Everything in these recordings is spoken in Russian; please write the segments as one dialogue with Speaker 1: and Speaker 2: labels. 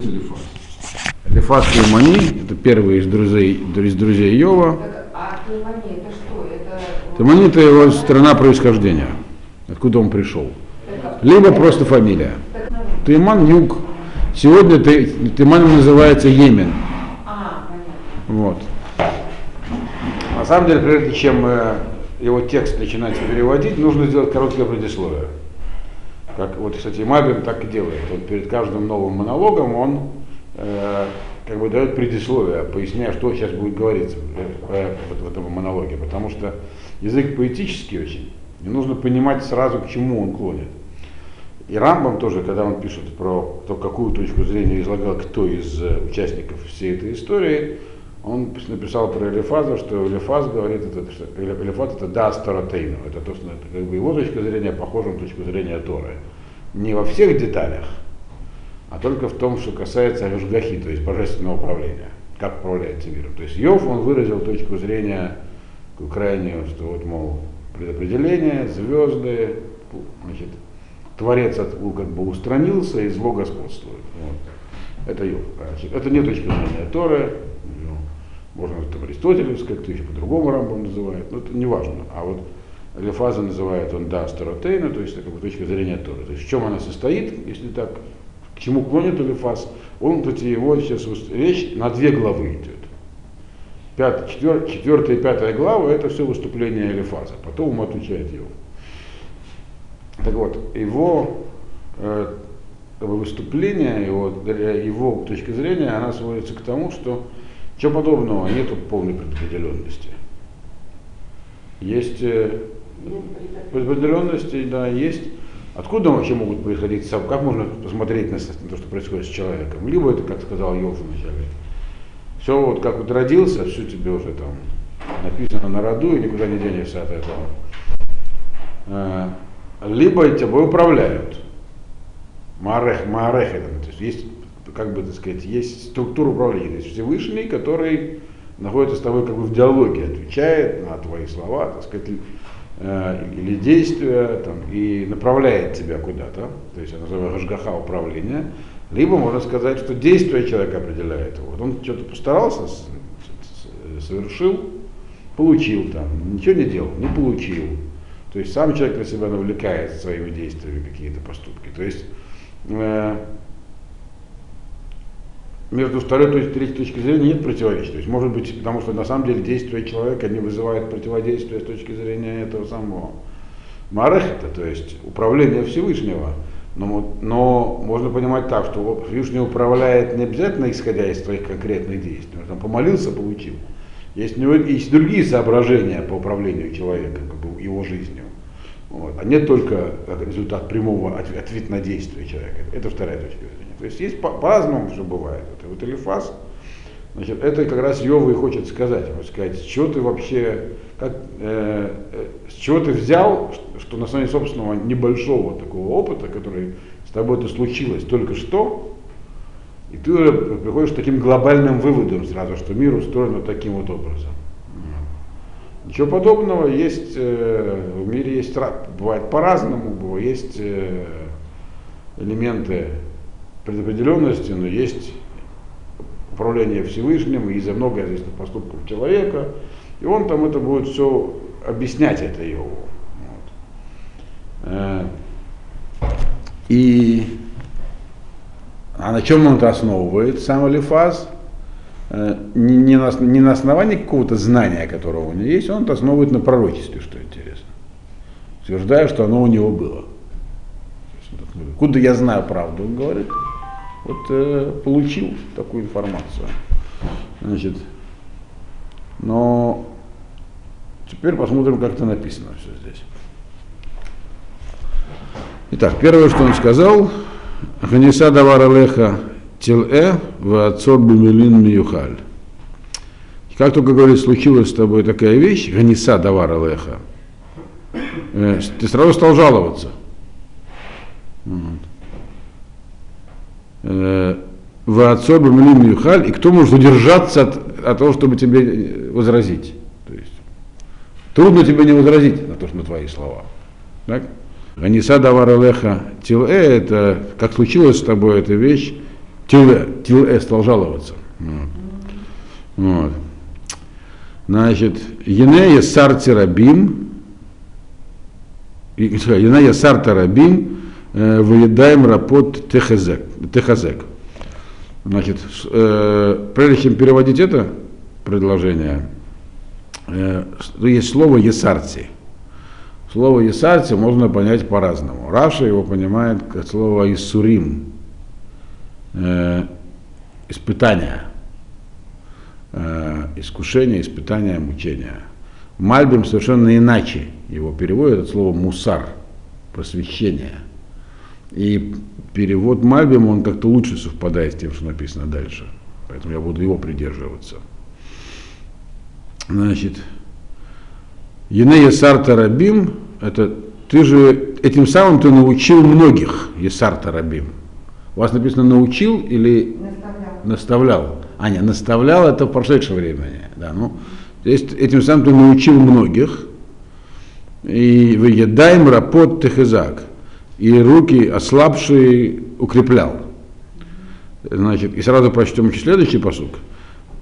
Speaker 1: Элифаз Тимани, это первый из друзей, из друзей Йова.
Speaker 2: А Таймани это что? Это...
Speaker 1: Тимани это его страна происхождения, откуда он пришел. Либо просто фамилия. Тайман юг. Сегодня Ты- Тайманом называется Йемен.
Speaker 2: а, понятно.
Speaker 1: Вот. На самом деле, прежде чем э, его текст начинать переводить, нужно сделать короткое предисловие. Как вот, кстати, Мабин так и делает. Он перед каждым новым монологом он э, как бы дает предисловие, поясняя, что сейчас будет говориться вот в этом монологе. Потому что язык поэтический очень, и нужно понимать сразу, к чему он клонит. И Рамбам тоже, когда он пишет про то, какую точку зрения излагал кто из э, участников всей этой истории, он написал про Элифаза, что Элифаз говорит, это, Элифаз это да Таратейну, это то, это как бы его точка зрения похожа на точку зрения Торы. Не во всех деталях, а только в том, что касается Ашгахи, то есть божественного управления, как управляется миром. То есть Йов, он выразил точку зрения крайнюю, что вот, мол, предопределение, звезды, значит, Творец от, как бы устранился и зло господствует. Вот. Это Йов. Значит, это не точка зрения Торы, можно там Аристотелевская, кто еще по-другому Рамбам называет, но это не важно. А вот Элифаза называет он да Старотейна, то есть это как бы точка зрения Торы. То есть в чем она состоит, если так, к чему клонит Элифаз, он, кстати, его сейчас речь на две главы идет. Пятая, четвер, четвертая и пятая глава это все выступление Элифаза, потом ему отвечает его. Так вот, его э, выступление, его, э, его точка зрения, она сводится к тому, что чего подобного нету полной предопределенности. Есть э, предопределенности, да, есть. Откуда вообще могут происходить соб- Как можно посмотреть на то, что происходит с человеком? Либо это, как сказал Йов вначале, все вот как вот родился, все тебе уже там написано на роду и никуда не денешься от этого. Э, Либо тобой управляют. Марех, марех это, то есть есть, как бы так сказать, есть структура управления, то есть Всевышний, который находится с тобой как бы в диалоге, отвечает на твои слова, так сказать, э, или действия, там, и направляет тебя куда-то, то есть это называется гашгаха управления, либо можно сказать, что действие человека определяет его. Вот он что-то постарался, совершил, получил там, ничего не делал, не получил. То есть сам человек на себя навлекает своими действиями какие-то поступки. То есть э, между второй и третьей точки зрения нет противоречия. То есть может быть, потому что на самом деле действия человека не вызывают противодействия с точки зрения этого самого Марехета, то есть управления Всевышнего. Но, но можно понимать так, что Всевышний управляет не обязательно исходя из твоих конкретных действий. Он помолился, получил. Есть у него есть другие соображения по управлению человеком, как бы его жизнью. Вот. А не только результат прямого отв- ответ на действие человека. Это вторая точка зрения. То есть есть по- по-разному все бывает. Это вот Элифаз, значит, это как раз Йова и хочет сказать. Хочет сказать, с чего ты вообще, как, э, э, с чего ты взял, что, что на основании собственного небольшого такого опыта, который с тобой это случилось только что, и ты уже приходишь к таким глобальным выводам сразу, что мир устроен вот таким вот образом. Ничего подобного есть, э, в мире есть, бывает по-разному, есть э, элементы предопределенности, но есть управление Всевышним, и за многое зависит от поступков человека, и он там это будет все объяснять это его. Вот. Э, И а на чем он это основывает, сам Алифаз? Э, Не, на, не на основании какого-то знания, которого у него есть, он это основывает на пророчестве, что интересно. Утверждая, что оно у него было. Говорит, Откуда я знаю правду, он говорит. Вот э, получил такую информацию. Значит, но теперь посмотрим, как это написано все здесь. Итак, первое, что он сказал, Ханиса давар алеха тил-э в отцор бумелин миюхаль. Как только, говорит, случилась с тобой такая вещь, Ханиса давар алеха, э, ты сразу стал жаловаться. Вот. Э, В отцор бумелин миюхаль, и кто может удержаться от, от того, чтобы тебе э, возразить? То есть, трудно тебе не возразить на то, что на твои слова. Так? Аниса давар алеха тил-э, это как случилась с тобой эта вещь, Тиле, Тиле стал жаловаться. Вот. Значит, Енея Сартирабим, Енея Сартарабим, э, выедаем рапот Техазек. Техазек. Значит, э, прежде чем переводить это предложение, э, есть слово «есарти». Слово «есарти» можно понять по-разному. Раша его понимает как слово «иссурим», э, испытание, э, искушение, испытание, мучение. Мальбим совершенно иначе его переводит от слова «мусар», просвещение. И перевод Мальбим, он как-то лучше совпадает с тем, что написано дальше. Поэтому я буду его придерживаться. Значит, Енея Сарта Рабим, это ты же этим самым ты научил многих Есарта Рабим. У вас написано научил или
Speaker 2: Наставлял.
Speaker 1: наставлял? А, нет, наставлял это в прошедшем времени. Да, ну, то есть этим самым ты научил многих. И в Едаем рапот техезак. И руки ослабшие укреплял. Значит, и сразу прочтем еще следующий посук.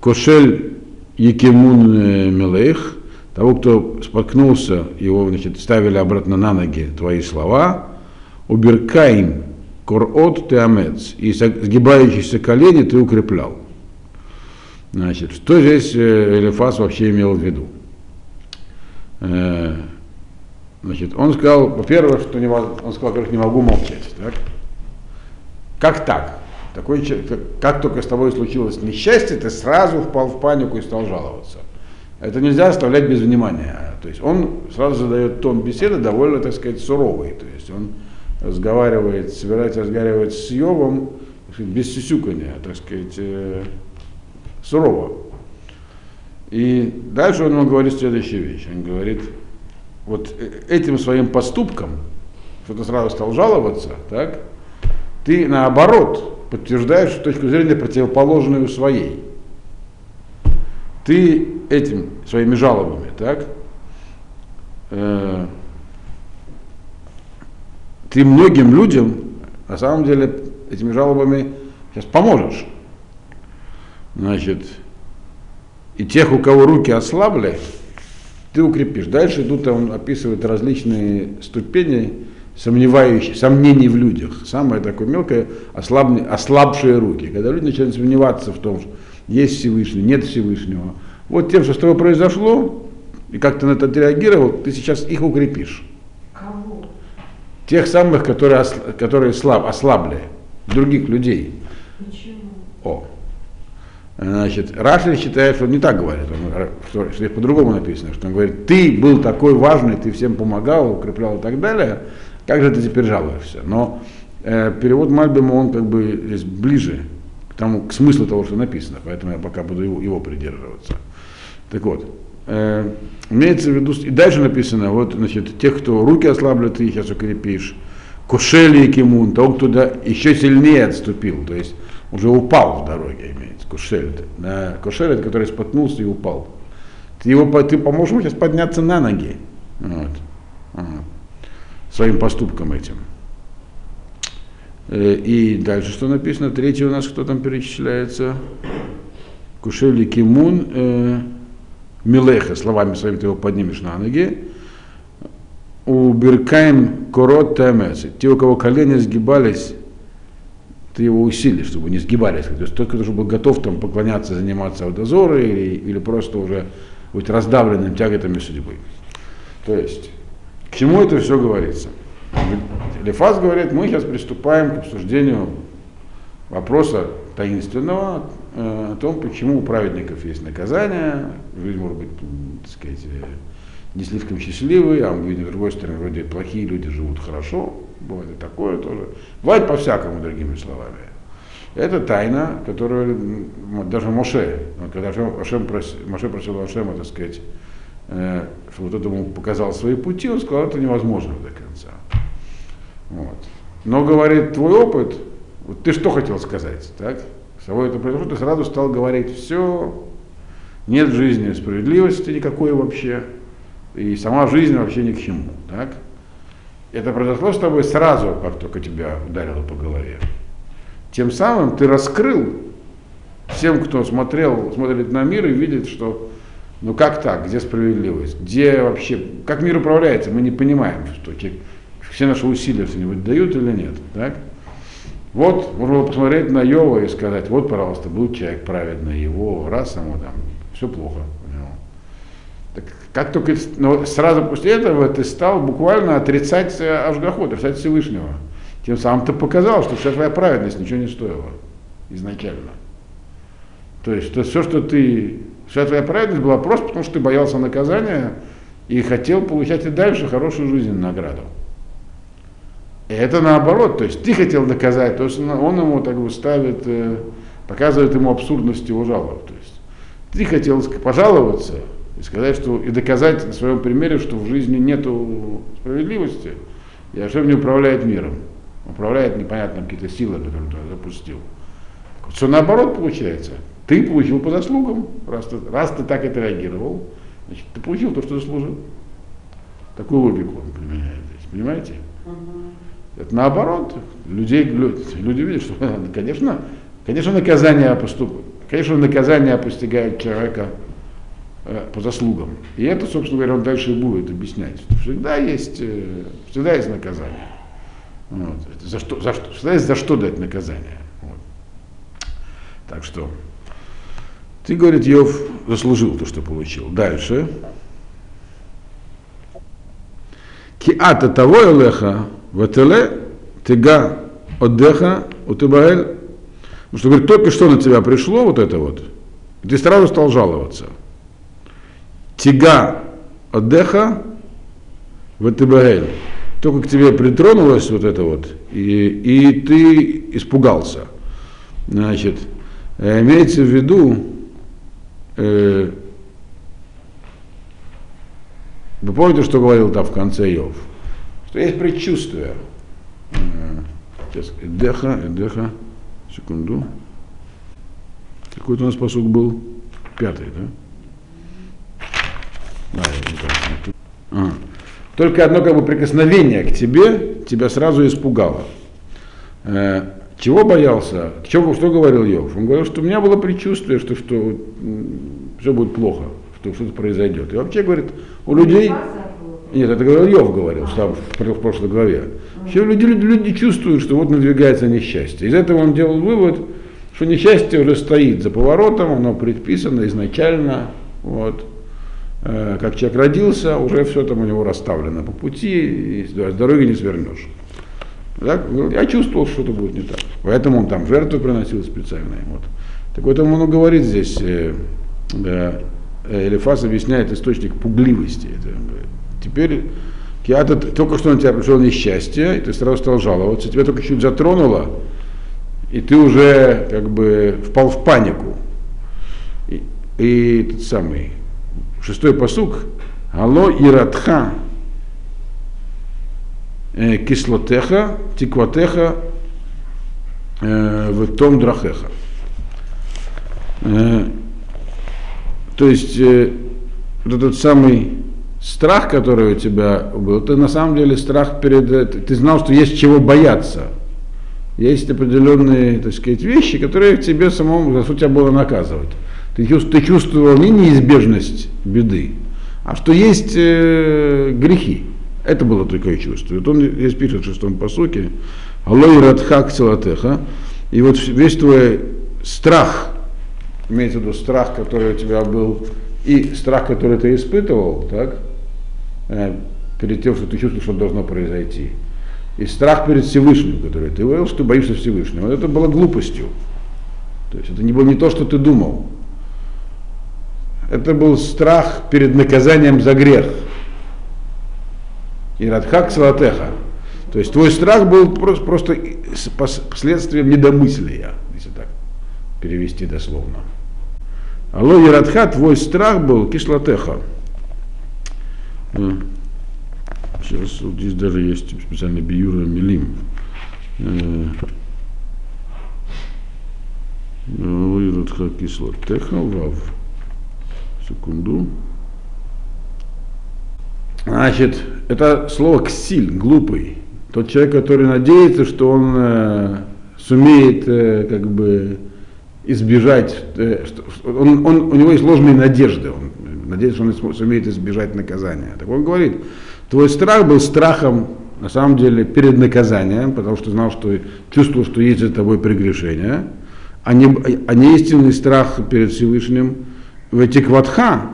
Speaker 1: Кошель Якимун э, Мелех, того, кто споткнулся, его значит, ставили обратно на ноги твои слова, уберкаим корот теамец, и сгибающиеся колени ты укреплял. Значит, что здесь э, Элифас вообще имел в виду? Значит, он сказал, во-первых, что не, он сказал, во-первых, не могу молчать. Так? Как так? Такой, как, как только с тобой случилось несчастье, ты сразу впал в панику и стал жаловаться. Это нельзя оставлять без внимания. То есть он сразу задает тон беседы довольно, так сказать, суровый. То есть он разговаривает, собирается разговаривать с Йовом без сисюкания, так сказать, э, сурово. И дальше он ему говорит следующую вещь. Он говорит, вот э- этим своим поступком, что ты сразу стал жаловаться, так, ты наоборот подтверждаешь точку зрения противоположную своей. Ты этим своими жалобами, так, э, ты многим людям, на самом деле, этими жалобами сейчас поможешь. Значит, и тех, у кого руки ослабли, ты укрепишь. Дальше идут, он описывает различные ступени сомневающих, сомнений в людях. Самое такое мелкое, ослабни- ослабшие руки. Когда люди начинают сомневаться в том, что есть Всевышний, нет Всевышнего. Вот тем, что с тобой произошло, и как ты на это отреагировал, ты сейчас их укрепишь.
Speaker 2: Кого?
Speaker 1: Тех самых, которые, которые слаб, ослабли, других людей.
Speaker 2: Почему?
Speaker 1: О. Значит, Рашли считает, что он не так говорит, он, ра- что, что по-другому написано, что он говорит, ты был такой важный, ты всем помогал, укреплял и так далее, как же ты теперь жалуешься? Но э, перевод Мальбима, он как бы здесь ближе к тому, к смыслу того, что написано, поэтому я пока буду его, его придерживаться. Так вот, э, имеется в виду, и дальше написано, вот, значит, тех, кто руки ослабли, ты их сейчас укрепишь, кушели и кимун, того, кто да, еще сильнее отступил, то есть уже упал в дороге, имеется, кушель, да, кушель, который споткнулся и упал. Ты, его, ты поможешь ему сейчас подняться на ноги, вот, вот, своим поступком этим. Э, И дальше что написано? Третий у нас кто там перечисляется? Кушели Кимун, э, Милеха, словами своими ты его поднимешь на ноги. У Биркаем Корот Темес. Те, у кого колени сгибались, ты его усилишь, чтобы не сгибались. То есть тот, кто был готов там поклоняться, заниматься в дозоры или, или просто уже быть раздавленным тяготами судьбы. То есть, к чему это все говорится? Лефас говорит, мы сейчас приступаем к обсуждению вопроса таинственного, э, о том, почему у праведников есть наказание, жизнь может быть, так сказать, э, не слишком счастливой, а мы видим, с другой стороны, вроде плохие люди живут хорошо, бывает и такое тоже. Бывает по-всякому, другими словами. Это тайна, которую даже Моше, когда Ашем, Ашем прос- Моше просил Ашема, так сказать, э, чтобы тот ему показал свои пути, он сказал, это невозможно до конца. Вот. Но говорит, твой опыт, вот ты что хотел сказать, так? С тобой это произошло, ты сразу стал говорить, все, нет в жизни справедливости никакой вообще, и сама жизнь вообще ни к чему, так? Это произошло с тобой сразу, как только тебя ударило по голове. Тем самым ты раскрыл всем, кто смотрел, смотрит на мир и видит, что ну как так, где справедливость, где вообще, как мир управляется, мы не понимаем, что все наши усилия что-нибудь дают или нет. Так? Вот можно посмотреть на Йова и сказать, вот, пожалуйста, был человек праведный, его раз ему там, все плохо. Как только, но сразу после этого ты стал буквально отрицать Ашгахот, отрицать Всевышнего. Тем самым ты показал, что вся твоя праведность ничего не стоила изначально. То есть то, все, что ты, вся твоя праведность была просто потому, что ты боялся наказания и хотел получать и дальше хорошую жизнь награду. И это наоборот, то есть ты хотел наказать, то есть он ему так бы ставит, э, показывает ему абсурдность его жалоб. То есть ты хотел пожаловаться, и сказать, что и доказать на своем примере, что в жизни нет справедливости, и Ашем не управляет миром. Управляет непонятно какие-то силы, которые он запустил. Все наоборот получается. Ты получил по заслугам, раз ты, раз ты так отреагировал, значит, ты получил то, что заслужил. Такую логику он применяет здесь, понимаете? uh Это наоборот. Людей, люди, видят, что, конечно, конечно, наказание поступ, конечно, наказание постигает человека по заслугам. И это, собственно говоря, он дальше будет объяснять. Всегда есть, э, всегда есть наказание. Вот. За что, за что, всегда есть за что дать наказание. Вот. Так что ты, говорит, Йов заслужил то, что получил. Дальше. Киата того элеха вателе тега отдеха утыбаэль. Потому что, говорит, только что на тебя пришло вот это вот, ты сразу стал жаловаться тига отдыха в Этибаэль. Только к тебе притронулось вот это вот, и, и ты испугался. Значит, э, имеется в виду, э, вы помните, что говорил там в конце Йов? Что есть предчувствие. Э, сейчас, Эдеха, Эдеха, секунду. Какой-то у нас посук был? Пятый, да? А. Только одно как бы прикосновение к тебе тебя сразу испугало. Э, чего боялся? Чего, что говорил Йов? Он говорил, что у меня было предчувствие, что, что все будет плохо, что что-то произойдет. И вообще, говорит, у людей... Нет, это говорил Йов, говорил что в прошлой главе. Все люди, люди, чувствуют, что вот надвигается несчастье. Из этого он делал вывод, что несчастье уже стоит за поворотом, оно предписано изначально. Вот. Э, как человек родился, уже все там у него расставлено по пути, и с дороги не свернешь. Так? Я чувствовал, что что-то будет не так. Поэтому он там жертву приносил специальные. Вот. Так вот он говорит здесь, э, э, Элифас объясняет источник пугливости. Это, теперь Киата, только что на тебя пришло несчастье, и ты сразу стал жаловаться, тебя только чуть затронуло, и ты уже как бы впал в панику. И, и тот самый, шестой посук, Алло иратха э, кислотеха, тикватеха, э, в том драхеха. Э, то есть этот самый страх, который у тебя был, это на самом деле страх перед... Ты знал, что есть чего бояться. Есть определенные, так сказать, вещи, которые тебе самому, за тебя было наказывать. Ты, ты чувствовал не неизбежность беды, а что есть э, грехи. Это было только и чувство. Вот он здесь пишет в шестом посоке, Аллой радхак целатеха, и вот весь твой страх, имеется в виду страх, который у тебя был, и страх, который ты испытывал, так, э, перед тем, что ты чувствуешь, что должно произойти, и страх перед Всевышним, который ты говорил, что ты боишься Всевышнего, это было глупостью. То есть это не было не то, что ты думал это был страх перед наказанием за грех. И радхак сватеха. То есть твой страх был просто, просто последствием недомыслия, если так перевести дословно. Алло, Ярадха, твой страх был кишлатеха. Сейчас вот здесь даже есть специальный биюра милим. Алло, Ярадха, кислотеха, вав. Секунду. Значит, это слово ксиль, глупый. Тот человек, который надеется, что он э, сумеет э, как бы избежать, э, что, он, он, у него есть ложные надежды, он надеется, что он сумеет избежать наказания. Так он говорит, твой страх был страхом, на самом деле, перед наказанием, потому что знал, что чувствовал, что есть за тобой прегрешение, а не, а не истинный страх перед Всевышним в эти квадха,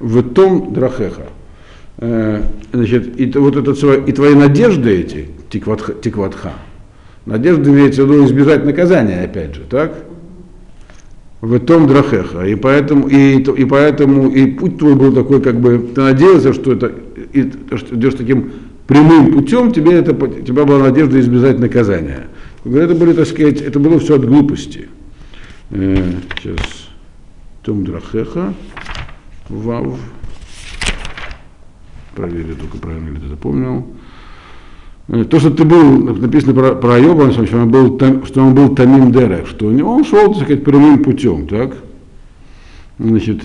Speaker 1: в том драхеха. Э, значит, и вот это и твои надежды эти, тикватха, тикватха, надежда имеется в виду избежать наказания, опять же, так? В том драхеха. И поэтому, и, и поэтому и путь твой был такой, как бы, ты надеялся, что это, и, что идешь таким прямым путем, тебе это, у тебя была надежда избежать наказания. Это были, так сказать, это было все от глупости. Э, сейчас. Том драхеха. Вав. Проверю только правильно ли ты запомнил. Э, то, что ты был, написано про, про Айоба, что он был, что он был Тамим Дерех, что он шел, так сказать, прямым путем, так? Значит,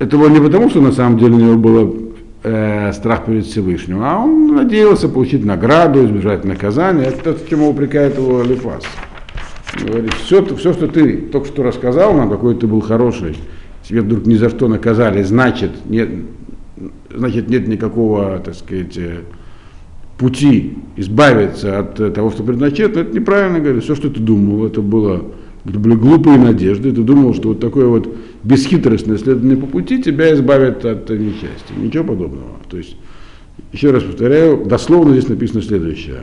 Speaker 1: это было не потому, что на самом деле у него было э, страх перед Всевышним, а он надеялся получить награду, избежать наказания. Это то, чему упрекает его Лифас. Говорит, все, все, что ты только что рассказал нам, какой ты был хороший, тебе вдруг ни за что наказали, значит, нет, значит, нет никакого, так сказать, э, пути избавиться от того, что предначертано, это неправильно говорит. Все, что ты думал, это было это были глупые надежды, ты думал, что вот такое вот бесхитростное следование по пути тебя избавит от несчастья. Ничего подобного. То есть, еще раз повторяю, дословно здесь написано следующее.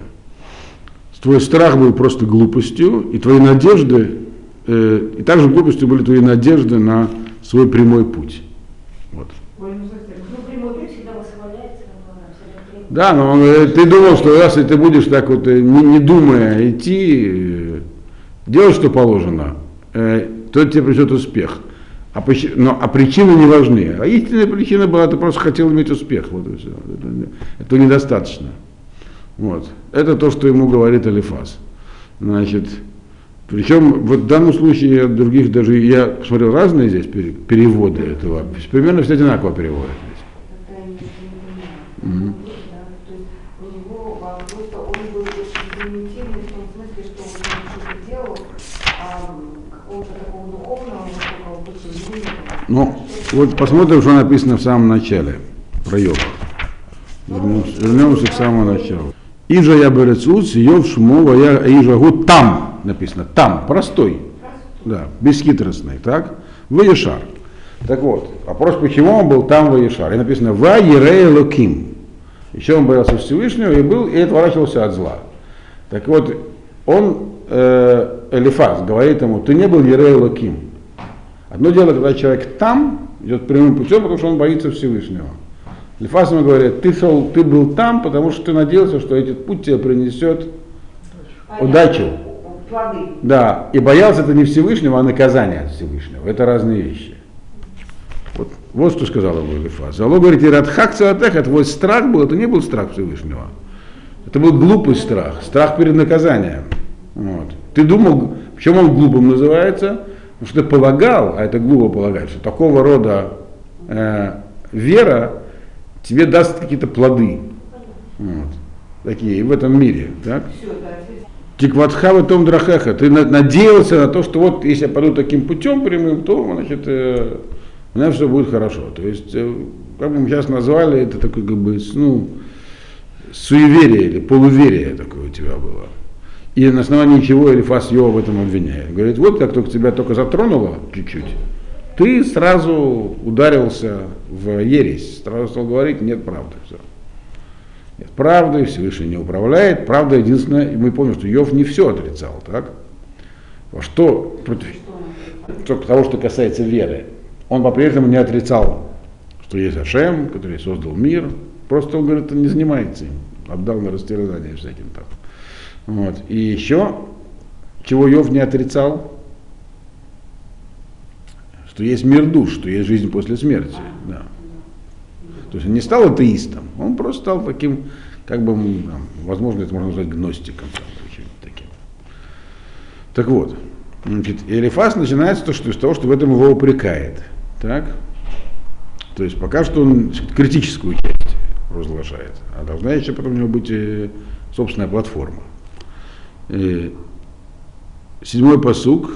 Speaker 1: Твой страх был просто глупостью, и твои надежды, э, и также глупостью были твои надежды на свой прямой путь. Вот. Да, но он, ты думал, что если ты будешь так вот, э, не, не думая идти, э, делать, что положено, э, то тебе придет успех. А, но, а причины не важны. А истинная причина была, ты просто хотел иметь успех. Вот и все. Это, это недостаточно. Вот. Это то, что ему говорит Алифас. Значит, причем в данном случае я других даже, я смотрел разные здесь переводы этого, примерно все одинаково переводят здесь. Ну, вот посмотрим, что написано в самом начале про Йова. Вернемся, вернемся к самому началу. Ижа я берецуц, Йов шмова я Ижа гуд там написано, там, простой, да, бесхитростный, так, Ваешар. Так вот, вопрос, почему он был там Ваешар? И написано Ва Ерей Луким. Еще он боялся Всевышнего и был, и отворачивался от зла. Так вот, он, э, Элифаз, говорит ему, ты не был Ерей Луким. Одно дело, когда человек там идет прямым путем, потому что он боится Всевышнего. Лифас ему говорит, ты, шел, ты был там, потому что ты надеялся, что этот путь тебе принесет Понятно. удачу. Плоды. Да, и боялся это не Всевышнего, а наказания от Всевышнего. Это разные вещи. Вот, вот что сказал ему Лифас. Алло говорит, Радхак Цаатеха, твой страх был, это не был страх Всевышнего. Это был глупый страх, страх перед наказанием. Вот. Ты думал, почему он глупым называется? Потому что ты полагал, а это глупо полагать, что такого рода э, вера тебе даст какие-то плоды. Вот. Такие в этом мире. Так? Тикватха в том драхеха. Ты надеялся на то, что вот если я пойду таким путем прямым, то значит, э, у меня все будет хорошо. То есть, э, как мы сейчас назвали, это такое как бы, ну, суеверие или полуверие такое у тебя было. И на основании чего Элифас его в этом обвиняет. Говорит, вот как только тебя только затронуло чуть-чуть, ты сразу ударился в ересь, сразу стал говорить, нет правды. Все. Нет правды, Всевышний не управляет. Правда единственное, и мы помним, что Йов не все отрицал, так? Что, только того, что касается веры, он по-прежнему не отрицал, что есть Ашем, который создал мир. Просто он говорит, он не занимается им, отдал на растерзание всяким там. Вот. И еще, чего Йов не отрицал, что есть мир душ, что есть жизнь после смерти. Да. То есть он не стал атеистом, он просто стал таким, как бы, возможно, это можно назвать гностиком. Таким. Так вот, значит, Элифас начинается то, что, с того, что в этом его упрекает. Так? То есть пока что он критическую часть разглашает, а должна еще потом у него быть собственная платформа. Э, седьмой посук.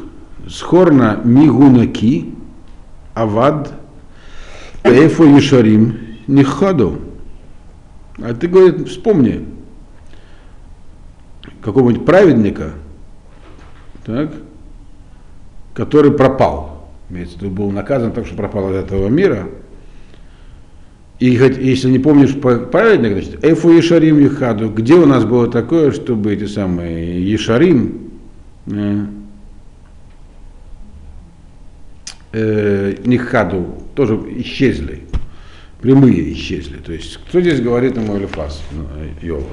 Speaker 1: Схорна мигунаки авад эйфо ешарим нихаду. А ты, говорит, вспомни какого-нибудь праведника, так, который пропал. Имеется в виду, был наказан так, что пропал из этого мира. И если не помнишь праведник, значит, Эфу Ешарим Юхаду, где у нас было такое, чтобы эти самые Ешарим, э, э, Нихаду тоже исчезли, прямые исчезли. То есть, кто здесь говорит ему Элифас, Йова?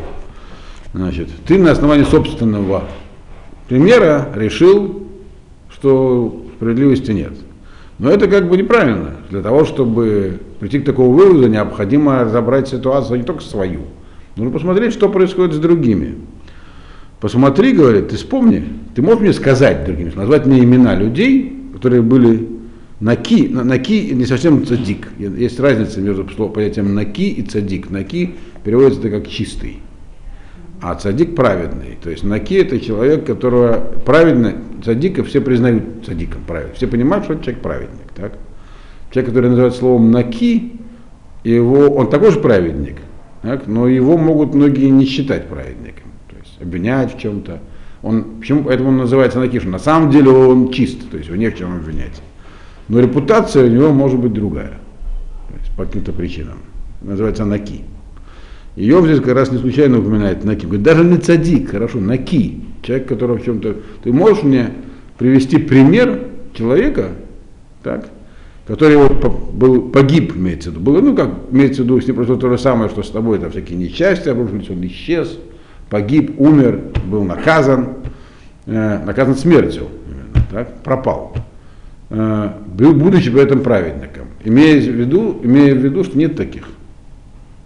Speaker 1: Значит, ты на основании собственного примера решил, что справедливости нет. Но это как бы неправильно. Для того, чтобы прийти к такому выводу, необходимо разобрать ситуацию не только свою. Нужно посмотреть, что происходит с другими. Посмотри, говорит, ты вспомни, ты можешь мне сказать, другими, назвать мне имена людей, которые были наки, наки не совсем цадик. Есть разница между понятием наки и цадик. Наки переводится это как чистый а цадик праведный. То есть Наки это человек, которого праведно, цадика все признают цадиком праведным. Все понимают, что это человек праведник. Так? Человек, который называют словом Наки, его, он такой же праведник, так? но его могут многие не считать праведником, то есть обвинять в чем-то. Он, почему, поэтому он называется Наки, что на самом деле он чист, то есть его не в чем обвинять. Но репутация у него может быть другая, по каким-то причинам. Называется Наки. Иов здесь как раз не случайно упоминает Наки. Говорит, даже не цадик, хорошо, Наки, человек, который в чем-то... Ты можешь мне привести пример человека, так, который вот был, погиб, имеется в виду. Было, ну, как имеется в виду, с ним просто то же самое, что с тобой, там всякие несчастья обрушились, он исчез, погиб, умер, был наказан, э, наказан смертью, именно, так, пропал, будучи при этом праведником. Имея в виду, имея в виду, что нет таких.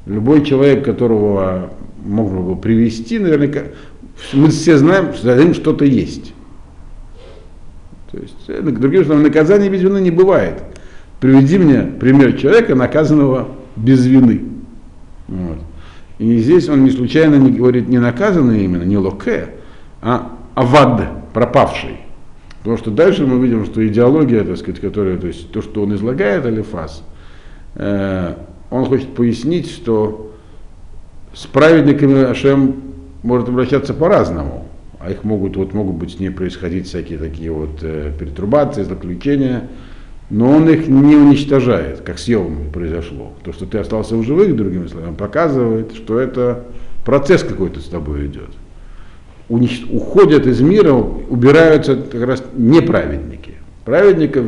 Speaker 1: Любой человек, которого можно было привести, наверняка, мы все знаем, что за ним что-то есть. То есть, э, другим словом, наказание без вины не бывает. Приведи мне пример человека, наказанного без вины. Вот. И здесь он не случайно не говорит не наказанный именно, не локе, а авад, пропавший. Потому что дальше мы видим, что идеология, так сказать, которая, то есть то, что он излагает, Алифас, э, он хочет пояснить, что с праведниками Ашем может обращаться по-разному, а их могут, вот, могут быть с ней происходить всякие такие вот э, перетрубации, заключения, но он их не уничтожает, как с Йовом произошло. То, что ты остался в живых, другими словами, показывает, что это процесс какой-то с тобой идет. Унич... Уходят из мира, убираются как раз неправедники. Праведников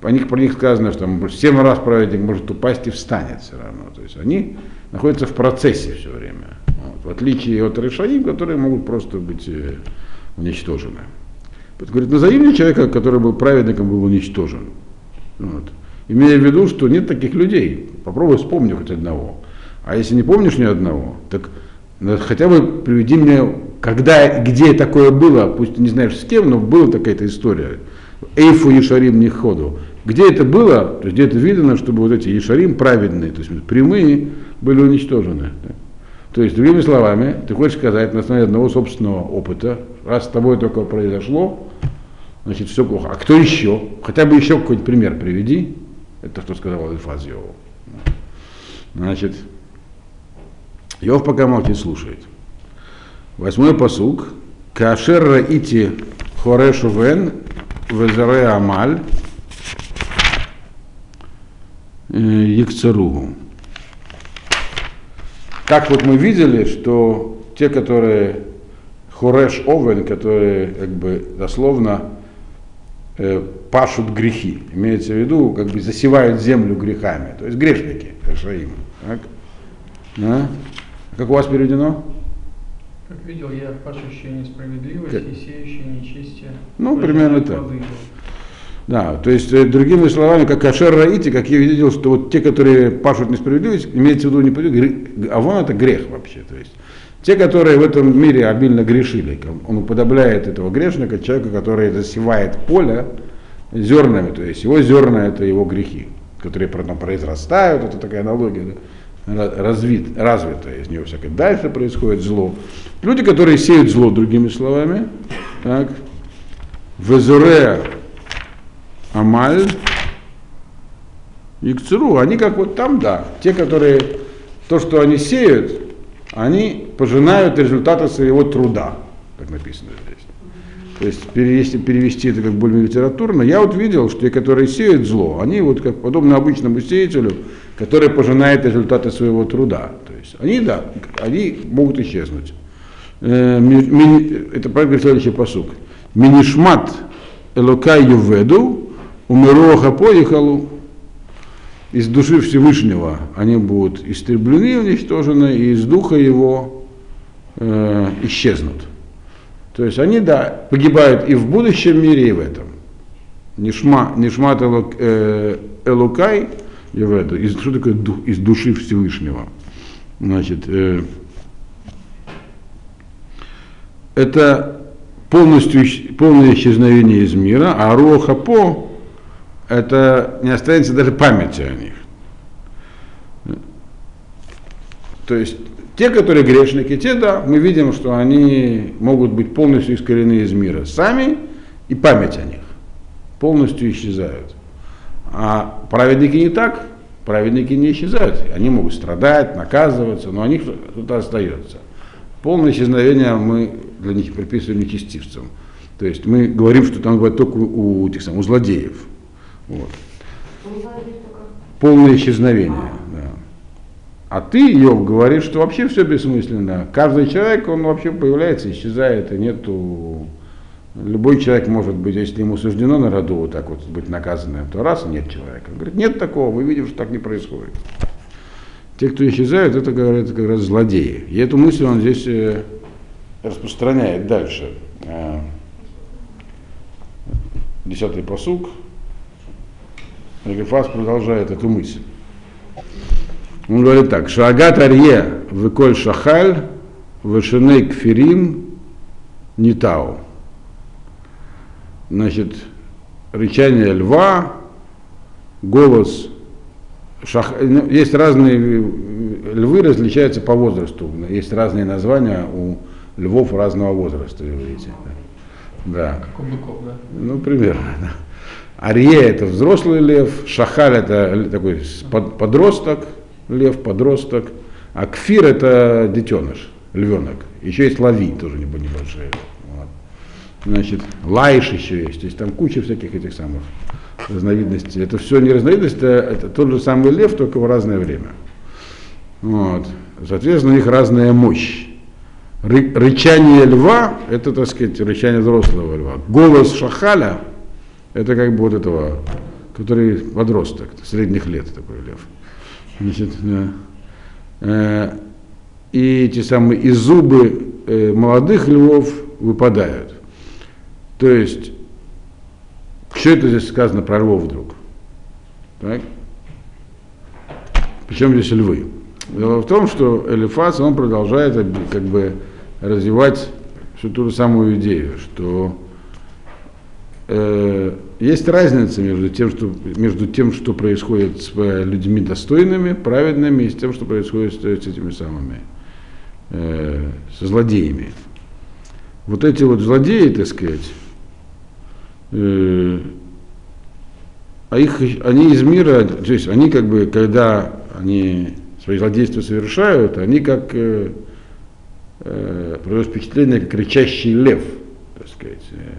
Speaker 1: по них, про них сказано, что семь раз праведник может упасть и встанет все равно. То есть они находятся в процессе все время. Вот, в отличие от решаим, которые могут просто быть э, уничтожены. Говорит, назови мне человека, который был праведником, был уничтожен. Вот. Имея в виду, что нет таких людей. Попробуй вспомни хоть одного. А если не помнишь ни одного, так ну, хотя бы приведи мне, когда, где такое было, пусть не знаешь с кем, но была такая-то история. Эйфу Ешарим не ходу. Где это было, то есть где это видно, чтобы вот эти Ешарим праведные, то есть прямые, были уничтожены. То есть, другими словами, ты хочешь сказать на основе одного собственного опыта, раз с тобой только произошло, значит, все плохо. А кто еще? Хотя бы еще какой-нибудь пример приведи. Это что сказал Альфаз Йову. Значит, Йов пока молчит, слушает. Восьмой посук. Кашер раити хорешу вен везере амаль Екцеругу. Как вот мы видели, что те, которые Хореш Овен, которые как бы дословно э, пашут грехи, имеется в виду, как бы засевают землю грехами, то есть грешники, Решаим. Так? А? Как у вас переведено?
Speaker 3: Как видел я пашущие несправедливость как? и сеющие нечестие.
Speaker 1: Ну, примерно так. Да, то есть, э, другими словами, как Ашер Раити, как я видел, что вот те, которые пашут несправедливость, имеется в виду не а вон это грех вообще. То есть, те, которые в этом мире обильно грешили, он уподобляет этого грешника, человека, который засевает поле зернами, то есть его зерна это его грехи, которые потом произрастают, это такая аналогия. Да? Ра- развит, развитое из нее всякое. Дальше происходит зло. Люди, которые сеют зло, другими словами, так, везуре амаль, Икцеру, они как вот там, да, те, которые, то, что они сеют, они пожинают результаты своего труда, как написано. То есть, если перевести это как более литературно, я вот видел, что те, которые сеют зло, они вот как подобно обычному сеятелю, который пожинает результаты своего труда. То есть, они, да, они могут исчезнуть. Э, Это правильно следующий посук. Минишмат элокай юведу, умироха поехалу, из души Всевышнего они будут истреблены, уничтожены, и из духа его э, исчезнут. То есть они, да, погибают и в будущем мире, и в этом. Нишма, нишмат элок- э, элукай, Еведу, из, что такое дух, из души Всевышнего? Значит, э, это полностью, полное исчезновение из мира, а Руахапо это не останется даже памяти о них. То есть те, которые грешники, те, да, мы видим, что они могут быть полностью искорены из мира сами, и память о них полностью исчезают. А праведники не так, праведники не исчезают. Они могут страдать, наказываться, но о них что-то остается. Полное исчезновение мы для них приписываем нечестивцам. То есть мы говорим, что там бывает только у, у у злодеев. Вот. Полное исчезновение. А ты, Йов, говоришь, что вообще все бессмысленно. Каждый человек, он вообще появляется, исчезает, и нету... Любой человек может быть, если ему суждено на роду вот так вот быть наказанным, то раз нет человека. Он говорит, нет такого, мы видим, что так не происходит. Те, кто исчезают, это, говорят, как раз злодеи. И эту мысль он здесь э, распространяет дальше. Э, Десятый посук. Элифас продолжает эту мысль. Он говорит так. Шагат арье выколь шахаль вышиней кфирим нитау. Значит, рычание льва, голос шах... ну, Есть разные львы различаются по возрасту. Есть разные названия у львов разного возраста, вы видите. Да.
Speaker 3: Как у быков, да?
Speaker 1: Ну, примерно, да. Арье это взрослый лев, шахаль это такой под- подросток, лев, подросток, а кфир это детеныш, львенок. Еще есть лави, тоже небо- небольшие. Вот. Значит, лайш еще есть, то есть там куча всяких этих самых разновидностей. Это все не разновидность, это, тот же самый лев, только в разное время. Вот. Соответственно, у них разная мощь. Ры- рычание льва, это, так сказать, рычание взрослого льва. Голос шахаля, это как бы вот этого, который подросток, средних лет такой лев. Значит. Э, и эти самые из зубы э, молодых львов выпадают. То есть, что это здесь сказано про львов вдруг? Так? Причем здесь львы? Дело в том, что Элифас, он продолжает как бы развивать всю ту же самую идею, что э, есть разница между тем, что, между тем, что происходит с э, людьми достойными, праведными, и с тем, что происходит с, с этими самыми, э, со злодеями. Вот эти вот злодеи, так сказать, э, а их, они из мира, то есть они как бы, когда они свои злодейства совершают, они как э, э, производят впечатление, как кричащий лев, так сказать, э,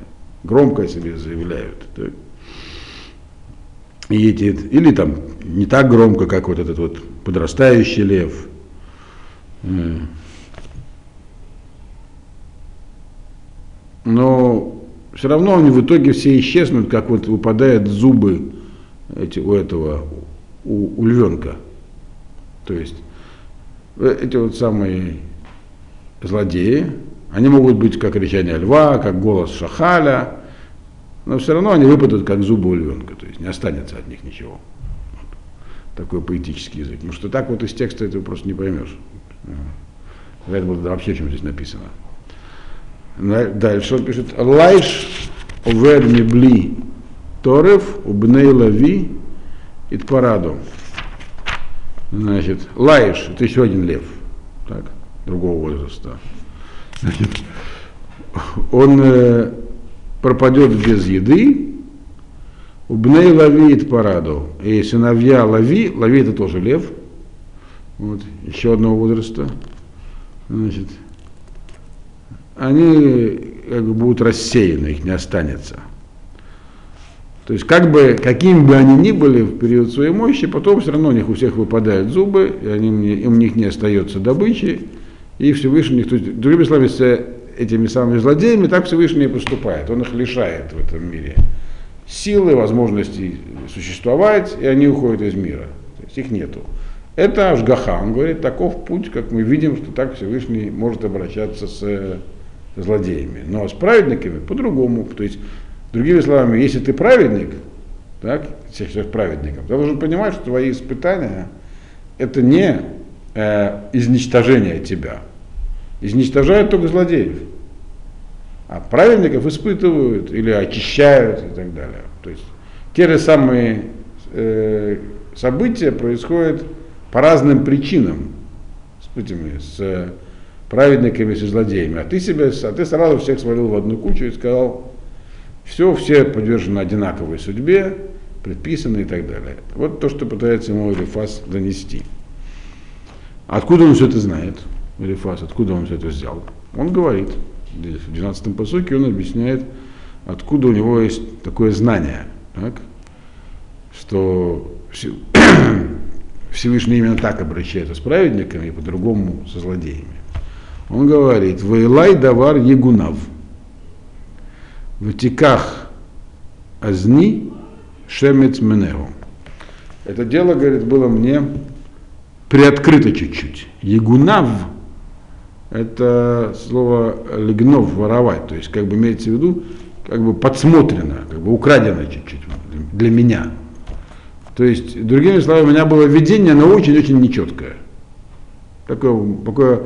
Speaker 1: громко о себе заявляют. так. Эти, или там не так громко, как вот этот вот подрастающий лев. Э. Но все равно они в итоге все исчезнут, как вот выпадают зубы эти, у этого, у, у львенка. То есть э, эти вот самые злодеи, они могут быть как рычание льва, как голос шахаля, но все равно они выпадут как зубы у львенка, то есть не останется от них ничего. Вот. Такой поэтический язык. Потому что так вот из текста этого просто не поймешь. Поэтому да, вообще, чем здесь написано. На- Дальше он пишет, лайш овер мебли торев убней лави ит параду. Значит, Лаиш, это еще один лев, так, другого возраста. Значит, он э, пропадет без еды, у Бней Лавит параду. И сыновья Лави, Лави это тоже лев, вот, еще одного возраста, значит, они как бы будут рассеяны, их не останется. То есть, как бы, какими бы они ни были в период своей мощи, потом все равно у них у всех выпадают зубы, и они, у них не остается добычи, и Всевышний, то есть, другими словами, с этими самыми злодеями так Всевышний поступает, он их лишает в этом мире силы, возможности существовать, и они уходят из мира, то есть их нету. Это Ашгаха, он говорит, таков путь, как мы видим, что так Всевышний может обращаться с злодеями. Но с праведниками по-другому. То есть Другими словами, если ты праведник, так, всех праведников, ты должен понимать, что твои испытания это не э, изничтожение тебя. Изничтожают только злодеев. А праведников испытывают или очищают и так далее. То есть те же самые э, события происходят по разным причинам с этими, с праведниками, с злодеями. А ты себя, а ты сразу всех свалил в одну кучу и сказал, все, все подвержены одинаковой судьбе, предписаны и так далее. Вот то, что пытается ему Элифас донести. Откуда он все это знает, Элифас, откуда он все это взял? Он говорит, в 12-м посоке он объясняет, откуда у него есть такое знание, так, что Всевышний именно так обращается с праведниками и по-другому со злодеями. Он говорит, «Вайлай давар егунав» в тиках азни шемец менеу. Это дело, говорит, было мне приоткрыто чуть-чуть. Ягунав – это слово легнов, воровать, то есть как бы имеется в виду, как бы подсмотрено, как бы украдено чуть-чуть для меня. То есть, другими словами, у меня было видение, но очень-очень нечеткое. Такое, такое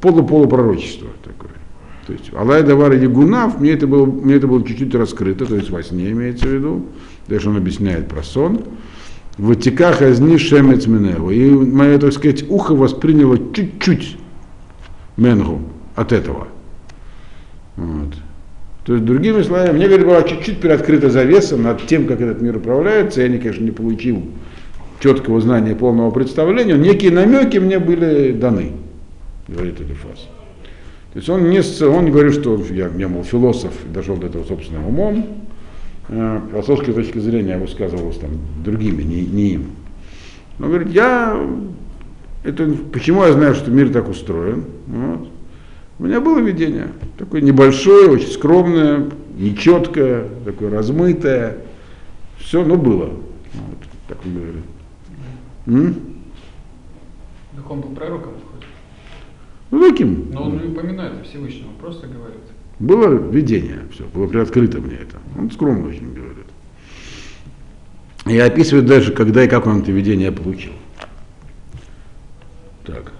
Speaker 1: полуполупророчество такое. То есть Алай Давар Ягунав, мне это было, мне это было чуть-чуть раскрыто, то есть во сне имеется в виду, даже он объясняет про сон. Ватиках азни шемец менегу. И мое, так сказать, ухо восприняло чуть-чуть менгу от этого. Вот. То есть, другими словами, мне, говорит, была чуть-чуть приоткрыта завеса над тем, как этот мир управляется. Я, конечно, не получил четкого знания, полного представления. Некие намеки мне были даны, говорит Элифас. То есть он не, он говорит, что я, я мол, философ, дошел до этого собственным умом. Э, философской точки зрения высказывалось там другими, не, не им. Он говорит, я, это, почему я знаю, что мир так устроен? Вот. У меня было видение, такое небольшое, очень скромное, нечеткое, такое размытое. Все, но было. Вот, так он говорит. М?
Speaker 3: Так он был пророком?
Speaker 1: Ну таким.
Speaker 3: Но он не упоминает Всевышнего, просто говорит.
Speaker 1: Было видение, все, было приоткрыто мне это. Он скромно очень говорит. И описывает дальше, когда и как он это видение получил. Так.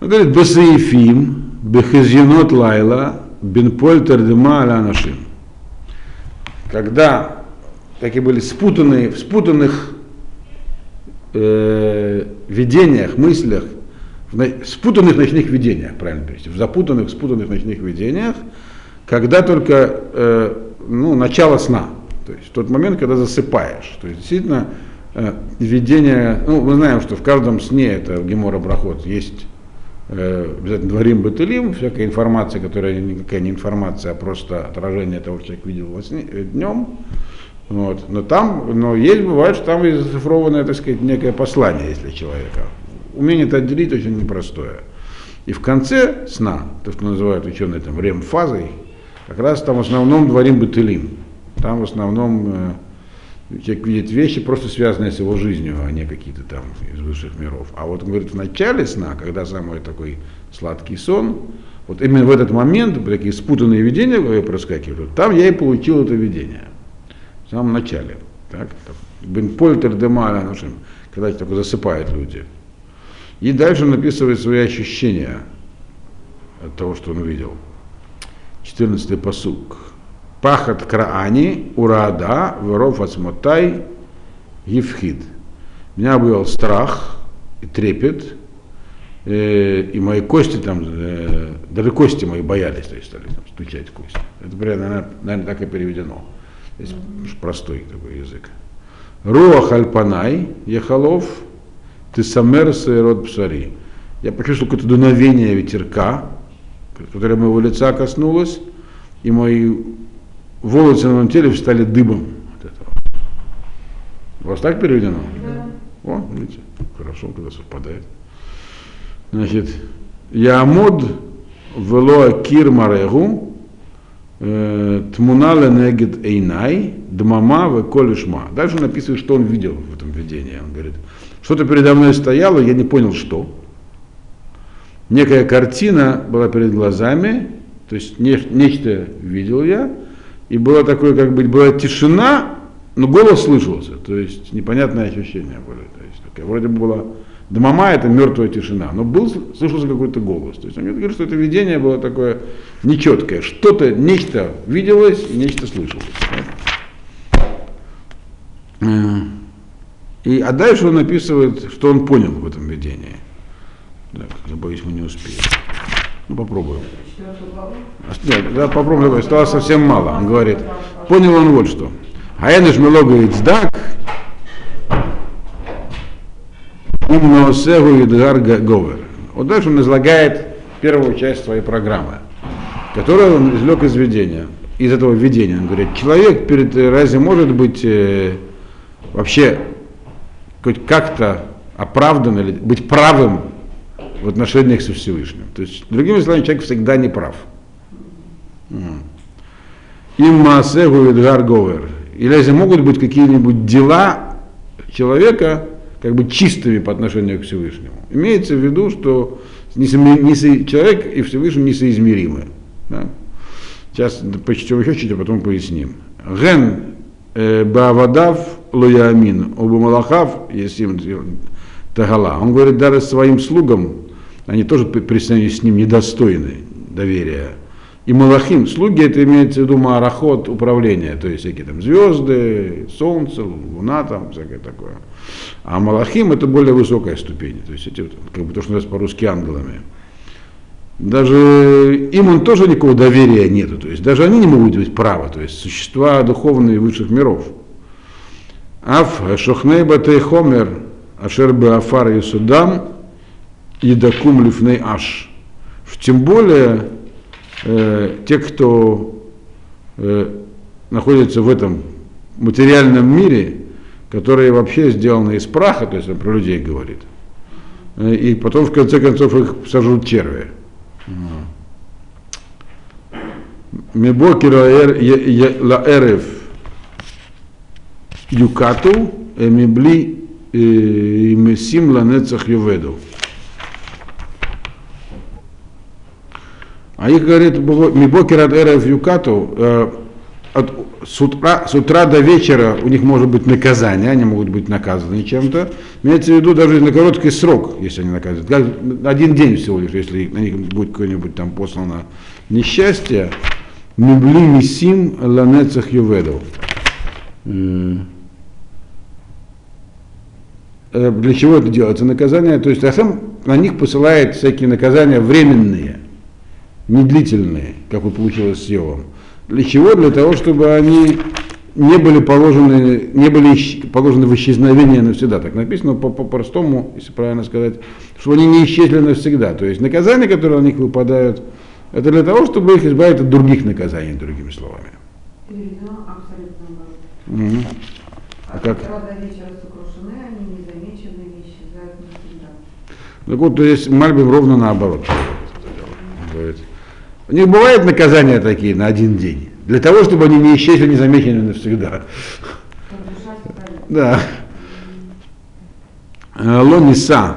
Speaker 1: Он говорит, Басаифим, Бехазинот Лайла, Бенпольтер Дема Аля Нашим. Когда такие были спутанные, в спутанных э, видениях, мыслях, в спутанных ночных видениях, правильно перевести, в запутанных, спутанных ночных видениях, когда только э, ну, начало сна, то есть в тот момент, когда засыпаешь. То есть действительно э, видение, ну мы знаем, что в каждом сне, это в Гемора Брахот, есть э, обязательно дворим бытылим, всякая информация, которая никакая не информация, а просто отражение того, что человек видел во сне, э, днем. Вот. Но там, но есть, бывает, что там и зашифрованное, так сказать, некое послание, если человека умение это отделить очень непростое. И в конце сна, то, что называют ученые там ремфазой, как раз там в основном дворим бытылим. Там в основном э, человек видит вещи, просто связанные с его жизнью, а не какие-то там из высших миров. А вот он говорит, в начале сна, когда самый такой сладкий сон, вот именно в этот момент такие спутанные видения проскакивают, там я и получил это видение. В самом начале. Так, Бен Польтер де когда такой засыпают люди. И дальше он описывает свои ощущения от того, что он увидел. 14 посук. Пахат краани, урада, воров ацмотай, евхид. Меня был страх, и трепет, э, и мои кости там, э, даже кости мои боялись, то есть стали там, стучать кости. Это, наверное, наверное, так и переведено. То есть простой такой язык. Руах альпанай, ехалов, ты самерс и род псари. Я почувствовал какое-то дуновение ветерка, которое моего лица коснулось, и мои волосы на моем теле стали дыбом от этого. У вас так переведено?
Speaker 2: Да.
Speaker 1: О, видите, хорошо, когда совпадает. Значит, Ямод велоа кир марегу, э, тмуна ленегет эйнай, дмама в колешма. Дальше он написывает, что он видел в этом видении. Он говорит, что-то передо мной стояло, я не понял, что. Некая картина была перед глазами, то есть не- нечто видел я, и было такое, как бы, была тишина, но голос слышался, то есть непонятные ощущения были. То есть, такая, вроде бы была Дмама это мертвая тишина, но был, слышался какой-то голос. То есть он мне говорит, что это видение было такое нечеткое. Что-то, нечто виделось нечто слышалось. И, а дальше он описывает, что он понял в этом видении. Так, я боюсь, мы не успеем. Ну, попробуем. А, Нет, да, попробуем, осталось совсем мало. Он говорит, понял он вот что. Аэныш мелога ицдак, умного сегу идгар говер. Вот дальше он излагает первую часть своей программы, которую он извлек из видения, из этого видения. Он говорит, человек перед разве может быть э, вообще хоть как-то оправдан или быть правым в отношениях со Всевышним. То есть, другими словами, человек всегда не прав. Им маасегу идгар говер. Или если могут быть какие-нибудь дела человека, как бы чистыми по отношению к Всевышнему. Имеется в виду, что человек и Всевышний несоизмеримы. Да? Сейчас почтем еще чуть, а потом поясним. Ген э, баавадав лоямин, оба малахав, есим тагала. Он говорит, даже своим слугам, они тоже при с ним недостойны доверия. И Малахим, слуги, это имеется в виду марахот управления, то есть всякие там звезды, солнце, луна, там всякое такое. А Малахим это более высокая ступень, то есть эти, как бы то, что называется по-русски ангелами. Даже им он тоже никакого доверия нету, то есть даже они не могут быть правы, то есть существа духовные высших миров. Аф шохней батей хомер ашер беафар и судам едакум лифней аш. Тем более э, те, кто э, находится в этом материальном мире, которые вообще сделаны из праха, то есть он про людей говорит, э, и потом в конце концов их сожрут черви. Мебокера лаэрев юкату, мебли месим ланецах юведу. А их говорит, Мибокер от Эрев Юкату, от, с, утра, с утра до вечера у них может быть наказание, они могут быть наказаны чем-то. Имеется в виду даже на короткий срок, если они наказывают. Как, один день всего лишь, если на них будет какое-нибудь там послано несчастье. Мибли мисим ланецах юведов. М. Э, Для чего это делается? Наказание, то есть Асам на них посылает всякие наказания временные не длительные, как вот получилось с Йовом. Для чего? Для того, чтобы они не были положены, не были положены в исчезновение навсегда. Так написано по- по-простому, если правильно сказать, что они не исчезли навсегда. То есть наказания, которые на них выпадают, это для того, чтобы их избавить от других наказаний, другими словами.
Speaker 2: Абсолютно наоборот.
Speaker 1: А как? Так вот, то есть Мальбим ровно наоборот. У них бывают наказания такие на один день, для того, чтобы они не исчезли незамеченными навсегда. Да. Э, Ло ниса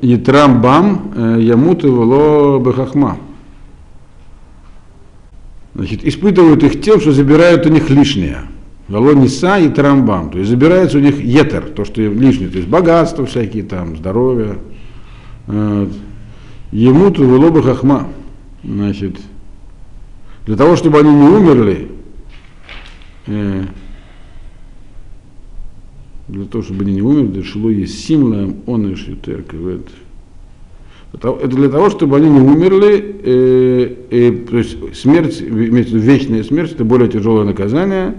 Speaker 1: Итрам бам э, ямут ло бехахма. Значит, испытывают их тем, что забирают у них лишнее. Ло ниса и трамбам. То есть забирается у них етер, то, что лишнее, то есть богатство всякие там, здоровье. Э, Емут вело бехахма. Значит, для того, чтобы они не умерли, э, для того, чтобы они не умерли, шло есть симлаем, он и шютер, это для того, чтобы они не умерли, э, э, то есть смерть, вечная смерть, это более тяжелое наказание,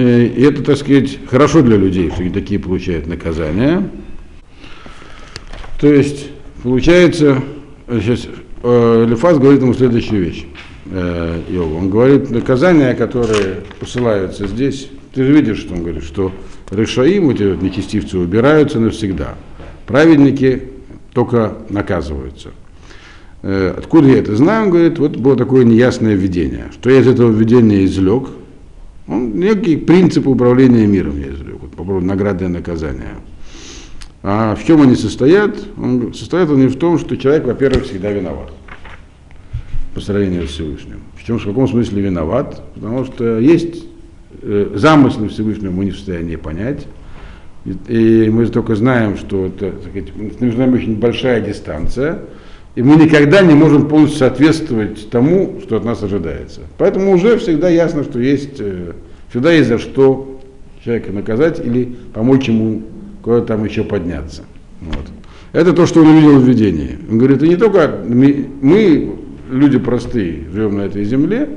Speaker 1: и это, так сказать, хорошо для людей, что они такие получают наказания. То есть, получается, сейчас э, Лефас говорит ему следующую вещь. Э, Йову. Он говорит, наказания, которые посылаются здесь, ты же видишь, что он говорит, что решаим, эти вот нечестивцы, убираются навсегда. Праведники только наказываются. Э, откуда я это знаю? Он говорит, вот было такое неясное видение. Что я из этого видения извлек? Он некий принцип управления миром извлек, вот, по поводу награды и наказания. А в чем они состоят? Он, состоят они в том, что человек, во-первых, всегда виноват по сравнению с Всевышним. В чем, в каком смысле виноват? Потому что есть э, замыслы Всевышнего мы не в состоянии понять. И, мы только знаем, что это, так между нами очень большая дистанция, и мы никогда не можем полностью соответствовать тому, что от нас ожидается. Поэтому уже всегда ясно, что есть, э, всегда есть за что человека наказать или помочь ему куда-то там еще подняться. Вот. Это то, что он увидел в видении. Он говорит, и не только мы, люди простые, живем на этой земле,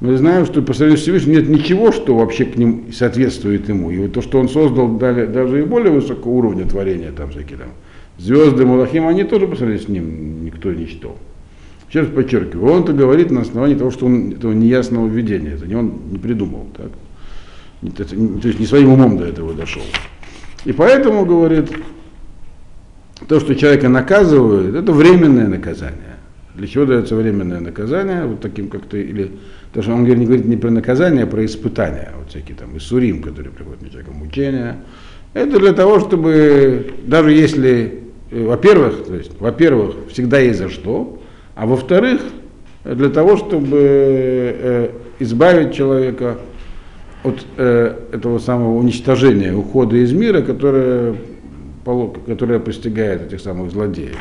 Speaker 1: мы знаем, что по сравнению с Всевышним нет ничего, что вообще к ним соответствует ему. И вот то, что он создал даже и более высокого уровня творения, там всякие там звезды, Малахим, они тоже по сравнению с ним никто не читал. Еще раз подчеркиваю, он это говорит на основании того, что он этого неясного видения, это не он не придумал, так? То есть не своим умом до этого дошел. И поэтому, говорит, то, что человека наказывают, это временное наказание. Для чего дается временное наказание, вот таким как-то, или, потому что он не говорит не про наказание, а про испытания, вот всякие там Исурим, которые приходят на человека, мучения. Это для того, чтобы, даже если, во-первых, то есть, во-первых, всегда есть за что, а во-вторых, для того, чтобы э, избавить человека от э, этого самого уничтожения, ухода из мира, которое, которое постигает этих самых злодеев.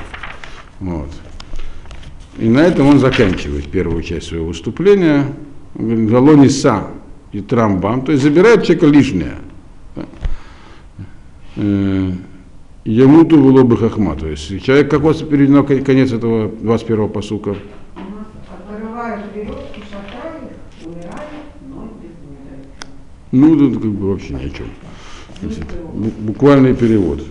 Speaker 1: Вот. И на этом он заканчивает первую часть своего выступления. Галониса и Трамбам, то есть забирает человека лишнее. Э, Ямуту было бы хахма. То есть человек, как у вас переведено конец этого 21-го посука? Ну, это как бы вообще ни о чем. Значит, буквальный перевод.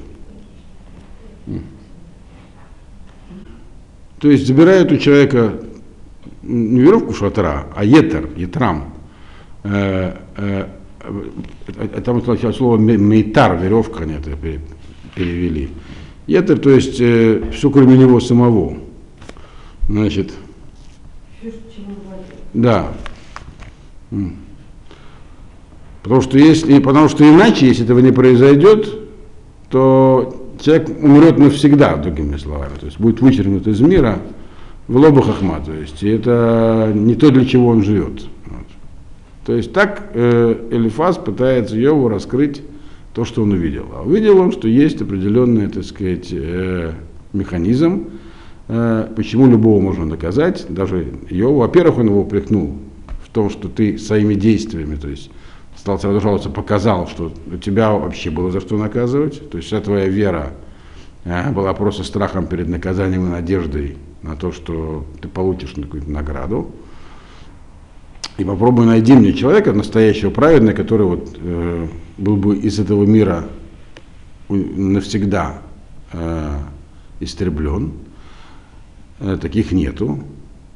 Speaker 1: То есть забирают у человека не веревку шатра, а етер, етрам. Э, э, э, там слово мейтар, веревка это перевели. Етер, то есть все кроме него самого. Значит, да. Потому что если, потому что иначе, если этого не произойдет, то человек умрет навсегда, другими словами, то есть будет вычеркнут из мира в лобу хахма, то есть и это не то, для чего он живет. Вот. То есть так э, Элифаз пытается Йову раскрыть то, что он увидел. А увидел он, что есть определенный, так сказать, э, механизм, э, почему любого можно наказать, даже Йову. Во-первых, он его упрекнул в том, что ты своими действиями, то есть стал сразу жаловаться, показал, что у тебя вообще было за что наказывать. То есть вся твоя вера а, была просто страхом перед наказанием и надеждой на то, что ты получишь какую-то награду. И попробуй найди мне человека настоящего, праведного, который вот, э, был бы из этого мира навсегда э, истреблен. Э, таких нету.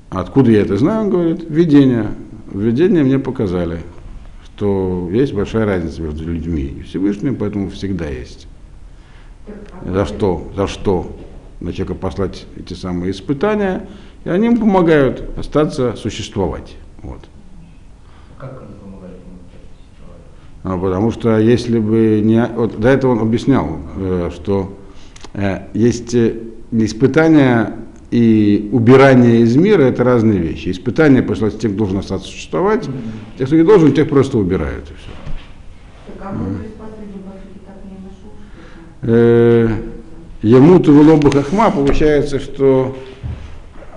Speaker 1: Откуда я это знаю? Он говорит, видение. Видение мне показали что есть большая разница между людьми и Всевышним, поэтому всегда есть. За что? За что? На человека послать эти самые испытания, и они ему помогают остаться существовать. Вот. Как он помогает ему а, Потому что если бы не... Вот до этого он объяснял, э, что э, есть э, испытания и убирание из мира это разные вещи. Испытание посылать тех, кто должен остаться существовать, mm-hmm. тех, кто не должен, тех просто убирают и все. Ему Тувелобу Хахма получается, что э,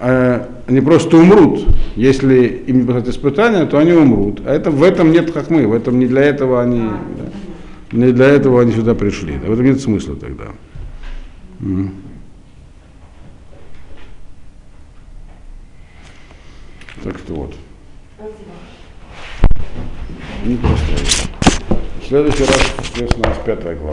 Speaker 1: Э, они просто умрут. Если им не поставить испытания, то они умрут. А это, в этом нет как мы, в этом не для этого они, да, не для этого они сюда пришли. Да, в этом нет смысла тогда. Так что вот. Не просто. Следующий раз, соответственно, у нас пятая глава.